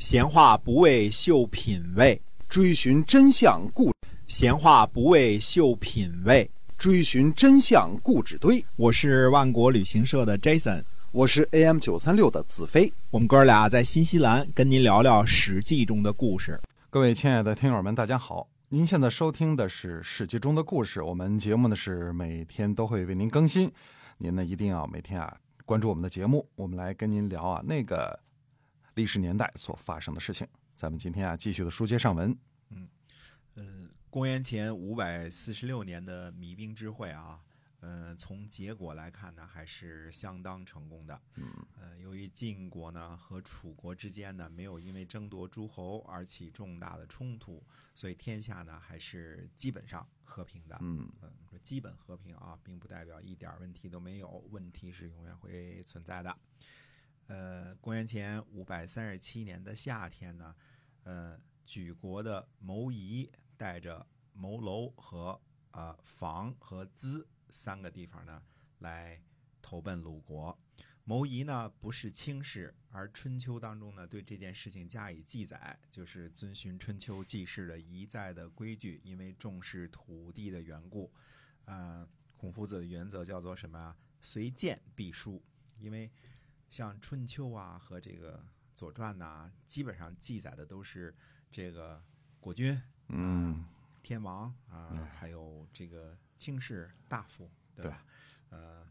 闲话不为秀品味，追寻真相故闲话不为秀品味。追寻真相故纸堆。我是万国旅行社的 Jason，我是 AM 九三六的子飞。我们哥俩在新西兰跟您聊聊《史记》中的故事。各位亲爱的听友们，大家好！您现在收听的是《史记》中的故事。我们节目呢是每天都会为您更新，您呢一定要每天啊关注我们的节目。我们来跟您聊啊那个历史年代所发生的事情。咱们今天啊继续的书接上文。嗯，呃，公元前五百四十六年的弭兵之会啊，呃，从结果来看呢，还是相当成功的。嗯，呃，由于晋国呢和楚国之间呢没有因为争夺诸侯而起重大的冲突，所以天下呢还是基本上和平的。嗯嗯，说基本和平啊，并不代表一点问题都没有，问题是永远会存在的。呃，公元前五百三十七年的夏天呢，呃，举国的牟夷带着牟楼和呃房和资三个地方呢，来投奔鲁国。牟夷呢不是轻视，而春秋当中呢对这件事情加以记载，就是遵循春秋记事的一再的规矩，因为重视土地的缘故，啊、孔夫子的原则叫做什么啊？随见必书，因为像春秋啊和这个左传呐、基本上记载的都是这个国君、嗯天王啊、哎还有这个卿士大夫，对吧？呃，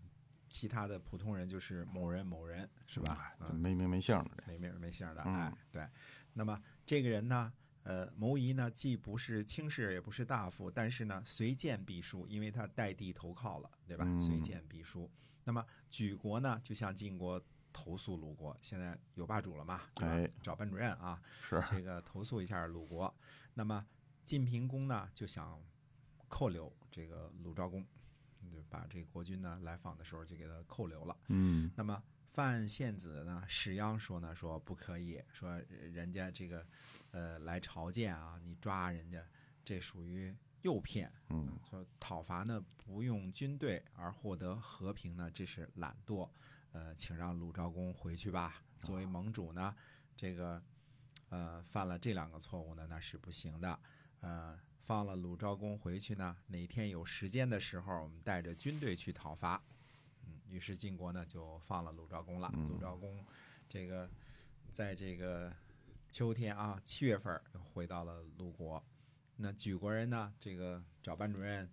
其他的普通人就是某人某人，是吧？嗯，这没名没姓的没名没姓的，嗯哎，对。那么这个人呢，呃，牟夷呢，既不是卿士，也不是大夫，但是呢，随见必书，因为他代地投靠了，对吧？嗯随见必书。那么举国呢，就像晋国投诉鲁国，现在有霸主了嘛？哎找班主任啊，是这个投诉一下鲁国。那么晋平公呢，就想扣留这个鲁昭公，就把这个国君呢来访的时候就给他扣留了。嗯那么范献子呢，史鞅说呢，说不可以，说人家这个呃来朝见啊，你抓人家，这属于诱骗。嗯说讨伐呢不用军队而获得和平呢，这是懒惰。呃，请让鲁昭公回去吧。作为盟主呢，这个呃犯了这两个错误呢，那是不行的。呃，放了鲁昭公回去呢，哪天有时间的时候，我们带着军队去讨伐。嗯，于是晋国呢就放了鲁昭公了。嗯鲁昭公这个在这个秋天啊七月份又回到了鲁国。那举国人呢，这个找班主任，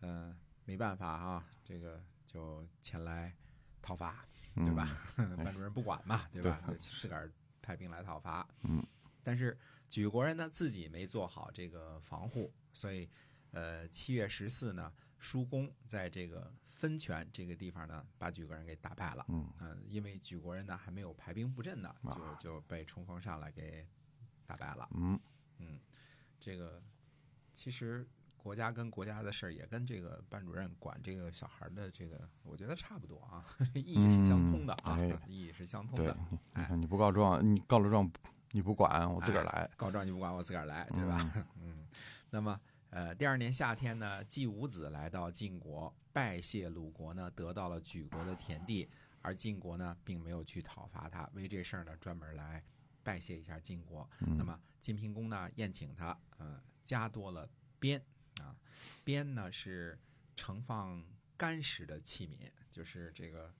嗯、没办法啊，这个就前来讨伐，对吧？班主任不管嘛，对吧？对就自个儿派兵来讨伐。嗯，但是举国人呢自己没做好这个防护，所以呃七月十四呢，叔公在这个分权这个地方呢，把举国人给打败了。嗯嗯、因为举国人呢还没有排兵布阵呢，就啊就被冲锋上来给打败了。嗯嗯，这个其实国家跟国家的事儿也跟这个班主任管这个小孩儿的这个，我觉得差不多啊，意义是相通的啊，嗯哎意义是相通对的。，你哎看你不告状，你告了状你不管，我自个儿来。告状你不管我自个儿来，对吧？嗯，那么呃，第二年夏天呢，季武子来到晋国拜谢鲁国呢，得到了举国的田地，而晋国呢并没有去讨伐他，为这事儿呢专门来拜谢一下晋国。那么晋平公呢宴请他，呃，加多了鞭啊，鞭呢是盛放干食的器皿，就是这个。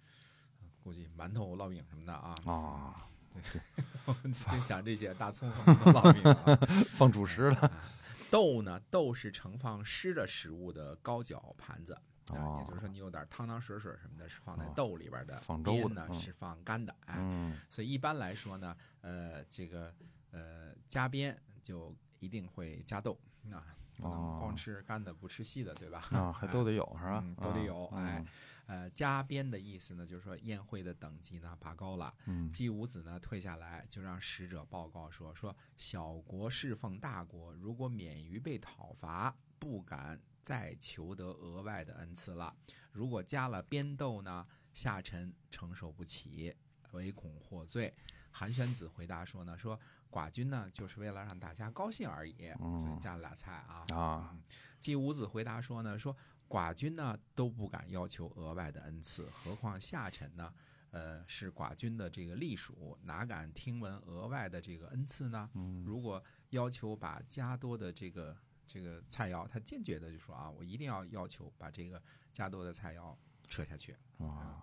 呃估计馒头、烙饼什么的啊，啊，对就想这些大葱和烙饼啊。放主食了。豆呢，豆是盛放湿的食物的高脚盘子啊，哦也就是说你有点汤汤水水什么的，是放在哦豆里边的。边呢是放干的，哎，嗯所以一般来说呢，呃，这个呃加边就一定会加豆啊，不能哦光吃干的不吃细的，对吧？啊，还 都得有是吧嗯？都得有啊哎，呃，加边的意思呢，就是说宴会的等级呢拔高了。嗯季武子呢退下来，就让使者报告说：说小国侍奉大国，如果免于被讨伐，不敢再求得额外的恩赐了。如果加了边豆呢，下臣承受不起，唯恐获罪。韩宣子回答说呢：说寡君呢就是为了让大家高兴而已，嗯所以加了俩菜啊。啊，季武子回答说呢：说寡君呢都不敢要求额外的恩赐，何况下臣呢？呃，是寡君的这个隶属，哪敢听闻额外的这个恩赐呢？嗯如果要求把加多的这个这个菜肴，他坚决的就说啊，我一定要要求把这个加多的菜肴撤下去，啊，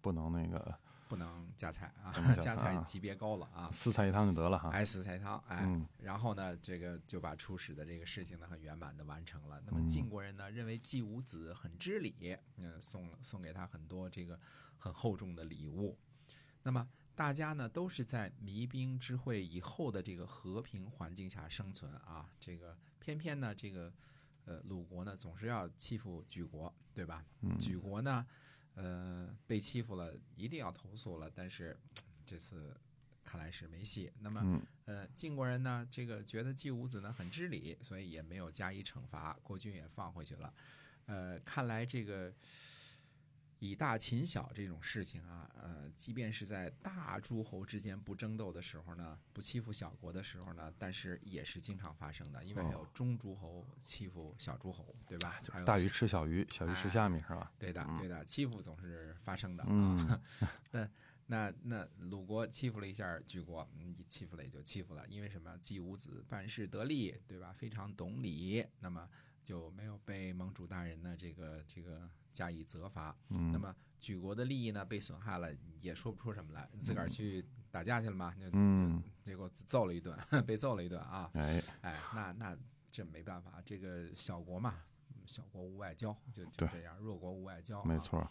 不能那个不能加菜啊，加 加菜级别高了啊。四菜一汤就得了哈。哎，四菜一汤，哎，嗯然后呢，这个就把初始的这个事情呢很圆满的完成了。那么嗯晋国人呢认为季武子很知礼，嗯、送送给他很多这个很厚重的礼物。那么大家呢都是在弭兵之会以后的这个和平环境下生存啊，这个偏偏呢这个呃鲁国呢总是要欺负莒国，对吧？嗯举国呢，呃，被欺负了，一定要投诉了，但是这次看来是没戏。那么，嗯呃，晋国人呢，这个觉得季武子呢很知礼，所以也没有加以惩罚，国君也放回去了。呃，看来这个以大秦小这种事情啊，呃，即便是在大诸侯之间不争斗的时候呢，不欺负小国的时候呢，但是也是经常发生的，因为还有中诸侯欺负小诸侯，对吧？大鱼吃小鱼，小鱼吃虾米是吧？对的，对的，欺负总是发生的啊。嗯 那那那鲁国欺负了一下莒国，嗯，欺负了也就欺负了，因为什么？季武子办事得力，对吧？非常懂礼，那么就没有被盟主大人呢这个这个加以责罚。嗯那么莒国的利益呢被损害了，也说不出什么来，自个儿去打架去了嘛，就嗯，结果揍了一顿，被揍了一顿啊。哎，哎，那那这没办法，这个小国嘛，小国无外交，就就这样，弱国无外交、啊。没。错，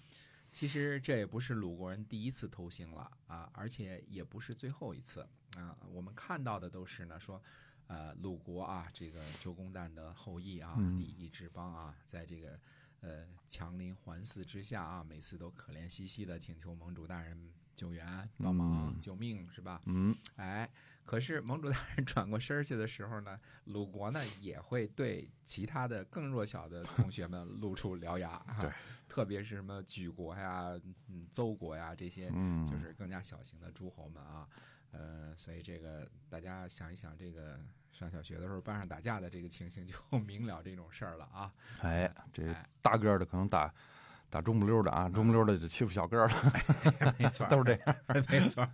其实这也不是鲁国人第一次偷腥了啊，而且也不是最后一次啊。我们看到的都是呢说，呃，鲁国啊，这个周公旦的后裔啊，嗯礼仪之邦啊，在这个呃强邻环伺之下啊，每次都可怜兮兮的请求盟主大人救援、帮忙、嗯救命，是吧？嗯哎，可是盟主大人 转过身儿去的时候呢，鲁国呢也会对其他的更弱小的同学们露出獠牙，啊对，特别是什么莒国呀、嗯邹国呀这些，嗯，就是更加小型的诸侯们啊，呃，所以这个大家想一想，这个上小学的时候班上打架的这个情形，就 明了这种事儿了啊。哎，这哎大个儿的可能打打中不溜的啊，中不溜的就欺负小个儿了，没错，都是这样。没错，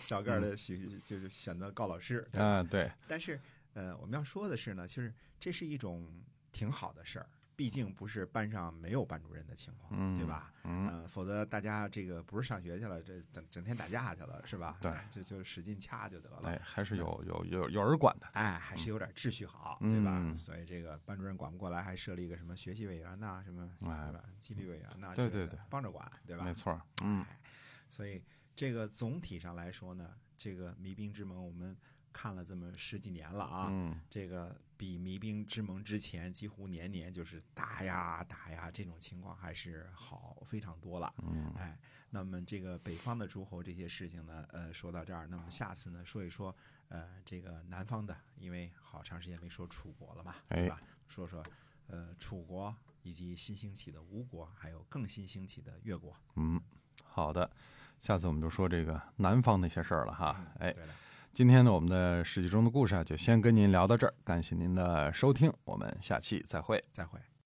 小个儿的喜就是选择告老师，对吧啊，对，但是，呃，我们要说的是呢，就是这是一种挺好的事儿，毕竟不是班上没有班主任的情况，嗯对吧？嗯，呃，否则大家这个不是上学去了，这整整天打架去了，是吧？对就就使劲掐就得了。哎，还是有有有有人管的，哎，还是有点秩序好，对吧？嗯所以这个班主任管不过来，还设立一个什么学习委员呐、什么，哎对吧？纪律委员呐、对对对帮着管，对吧？没错儿，嗯哎，所以这个总体上来说呢，这个迷兵之盟我们看了这么十几年了啊，嗯这个比弭兵之盟之前几乎年年就是打呀打呀这种情况还是好非常多了。嗯，哎，那么这个北方的诸侯这些事情呢，呃，说到这儿，那么下次呢说一说，呃，这个南方的，因为好长时间没说楚国了嘛，哎对吧？说说呃楚国以及新兴起的吴国，还有更新兴起的越国。嗯，好的，下次我们就说这个南方那些事儿了哈。哎，对了，今天呢，我们的史记中的故事啊，就先跟您聊到这儿，感谢您的收听，我们下期再会。再会。